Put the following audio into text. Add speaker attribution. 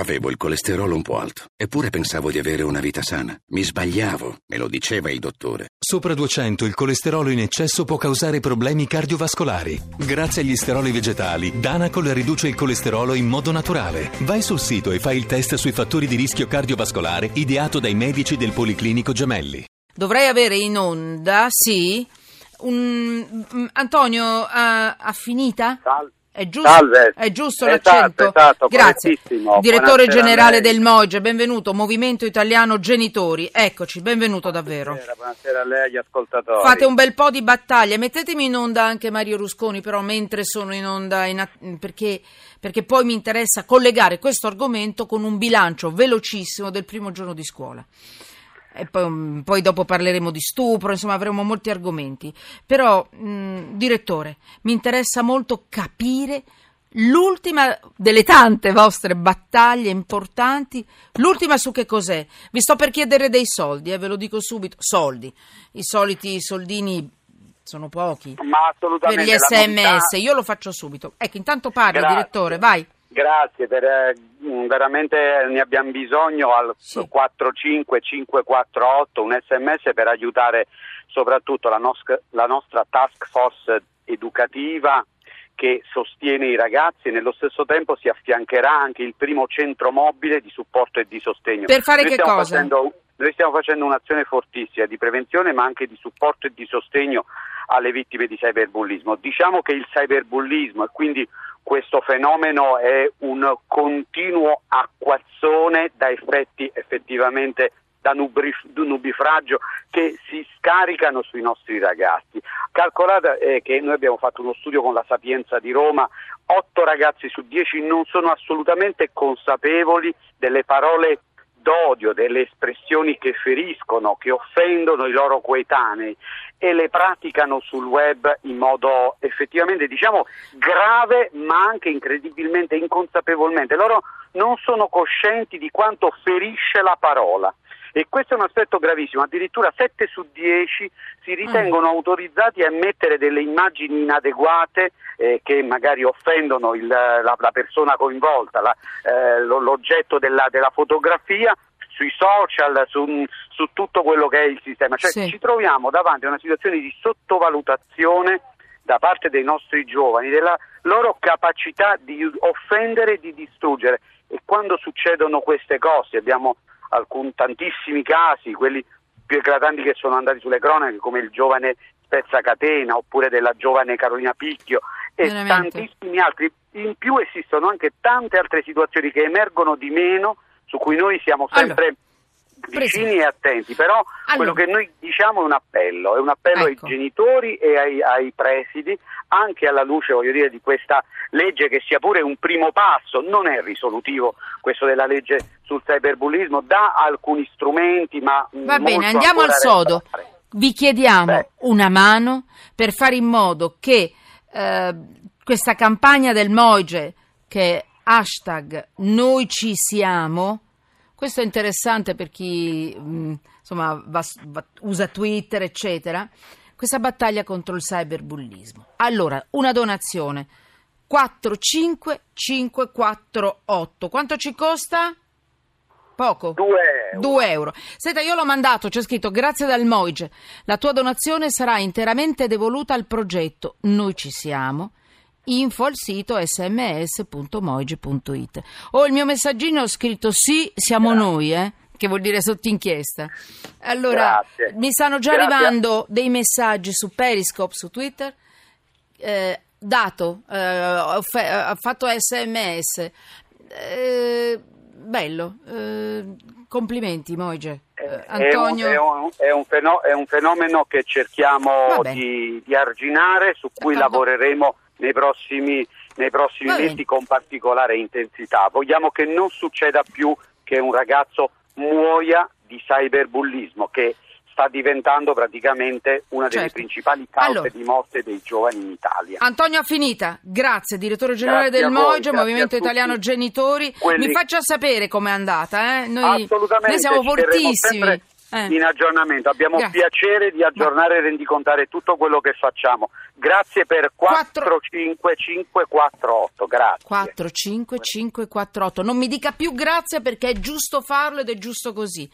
Speaker 1: Avevo il colesterolo un po' alto, eppure pensavo di avere una vita sana. Mi sbagliavo, me lo diceva il dottore.
Speaker 2: Sopra 200 il colesterolo in eccesso può causare problemi cardiovascolari. Grazie agli steroli vegetali, Danacol riduce il colesterolo in modo naturale. Vai sul sito e fai il test sui fattori di rischio cardiovascolare ideato dai medici del Policlinico Gemelli.
Speaker 3: Dovrei avere in onda, sì, un... mm, Antonio, ha, ha finita?
Speaker 4: Salve.
Speaker 3: È giusto,
Speaker 4: Salve.
Speaker 3: è giusto
Speaker 4: Esatto,
Speaker 3: l'accento?
Speaker 4: esatto,
Speaker 3: Grazie. Direttore
Speaker 4: Buonasera
Speaker 3: generale del MOGE, benvenuto, Movimento Italiano Genitori. Eccoci, benvenuto davvero.
Speaker 4: Buonasera, buonasera a lei agli ascoltatori.
Speaker 3: Fate un bel po' di battaglie, mettetemi in onda anche Mario Rusconi, però mentre sono in onda, in att- perché, perché poi mi interessa collegare questo argomento con un bilancio velocissimo del primo giorno di scuola. E poi, poi dopo parleremo di stupro, insomma avremo molti argomenti. Però, mh, direttore, mi interessa molto capire l'ultima delle tante vostre battaglie importanti, l'ultima su che cos'è. Vi sto per chiedere dei soldi, eh, ve lo dico subito, soldi. I soliti soldini sono pochi.
Speaker 4: Ma
Speaker 3: Per gli sms,
Speaker 4: novità-
Speaker 3: io lo faccio subito. Ecco, intanto parli,
Speaker 4: Grazie.
Speaker 3: direttore, vai.
Speaker 4: Grazie, per, eh, mm, veramente ne abbiamo bisogno al
Speaker 3: Sì.
Speaker 4: 45548 un sms per aiutare soprattutto la, nos- la nostra task force educativa che sostiene i ragazzi e nello stesso tempo si affiancherà anche il primo centro mobile di supporto e di sostegno.
Speaker 3: Per fare
Speaker 4: Noi
Speaker 3: che cosa?
Speaker 4: facendo- noi stiamo facendo un'azione fortissima di prevenzione ma anche di supporto e di sostegno alle vittime di cyberbullismo. Diciamo che il cyberbullismo e quindi questo fenomeno è un continuo acquazzone da effetti effettivamente da nubifragio che si scaricano sui nostri ragazzi. Calcolate eh, che noi abbiamo fatto uno studio con la Sapienza di Roma, 8 ragazzi su 10 non sono assolutamente consapevoli delle parole d'odio, delle espressioni che feriscono, che offendono i loro coetanei e le praticano sul web in modo effettivamente diciamo grave ma anche incredibilmente inconsapevolmente. Loro non sono coscienti di quanto ferisce la parola. E questo è un aspetto gravissimo, addirittura 7 su 10 si ritengono autorizzati a mettere delle immagini inadeguate eh, che magari offendono il- la, la persona coinvolta, la- eh, lo- l'oggetto della, della fotografia sui social, su, su tutto quello che è il sistema. Cioè
Speaker 3: Sì.
Speaker 4: ci troviamo davanti a una situazione di sottovalutazione da parte dei nostri giovani, della loro capacità di offendere e di distruggere. E quando succedono queste cose, abbiamo alcun, tantissimi casi, quelli più eclatanti che sono andati sulle cronache, come il giovane Spezzacatena oppure della giovane Carolina Picchio e
Speaker 3: Veramente.
Speaker 4: tantissimi altri. In più esistono anche tante altre situazioni che emergono di meno, su cui noi siamo sempre vicini e attenti, però quello
Speaker 3: Allora.
Speaker 4: che noi diciamo è un appello, è un appello
Speaker 3: Ecco.
Speaker 4: ai genitori e ai, ai presidi, anche alla luce voglio dire, di questa legge che sia pure un primo passo, non è risolutivo questo della legge sul cyberbullismo, dà alcuni strumenti, ma
Speaker 3: Va bene, andiamo al sodo. Vi chiediamo
Speaker 4: Beh.
Speaker 3: una mano per fare in modo che eh, questa campagna del Moige, che hashtag noi ci siamo, questo è interessante per chi mh, insomma, va- va- usa Twitter, eccetera, questa battaglia contro il cyberbullismo. Allora, una donazione 45548. Quanto ci costa? Poco.
Speaker 4: Due euro.
Speaker 3: 2 euro. Senta, io l'ho mandato, c'è scritto grazie dal Moige. La tua donazione sarà interamente devoluta al progetto Noi ci siamo. Info al sito sms.moige.it. Ho il mio messaggino ho scritto sì, siamo noi, eh? Che vuol dire sotto inchiesta. Allora,
Speaker 4: Grazie.
Speaker 3: mi stanno già
Speaker 4: Grazie.
Speaker 3: arrivando dei messaggi su Periscope, su Twitter. Eh, dato, eh, ho fe- ha fatto sms. Eh, bello, eh, complimenti Moige. Eh, Antonio,
Speaker 4: è un- è un è un fenomeno che cerchiamo di, di arginare, su cui
Speaker 3: D'accordo.
Speaker 4: lavoreremo nei prossimi, nei prossimi mesi con particolare intensità. Vogliamo che non succeda più che un ragazzo muoia di cyberbullismo, che sta diventando praticamente una delle
Speaker 3: Certo.
Speaker 4: principali cause
Speaker 3: Allora.
Speaker 4: di morte dei giovani in Italia.
Speaker 3: Antonio Finita, grazie, direttore generale
Speaker 4: Grazie
Speaker 3: del
Speaker 4: voi,
Speaker 3: Moige, Movimento Italiano Genitori.
Speaker 4: quelli-
Speaker 3: Mi faccia sapere com'è andata, eh? Noi,
Speaker 4: Assolutamente,
Speaker 3: noi siamo fortissimi. Eh.
Speaker 4: In aggiornamento, abbiamo
Speaker 3: Grazie.
Speaker 4: piacere di aggiornare e rendicontare tutto quello che facciamo. Grazie per
Speaker 3: Quattro-
Speaker 4: 45548, grazie.
Speaker 3: 45548. Non mi dica più grazie perché è giusto farlo ed è giusto così.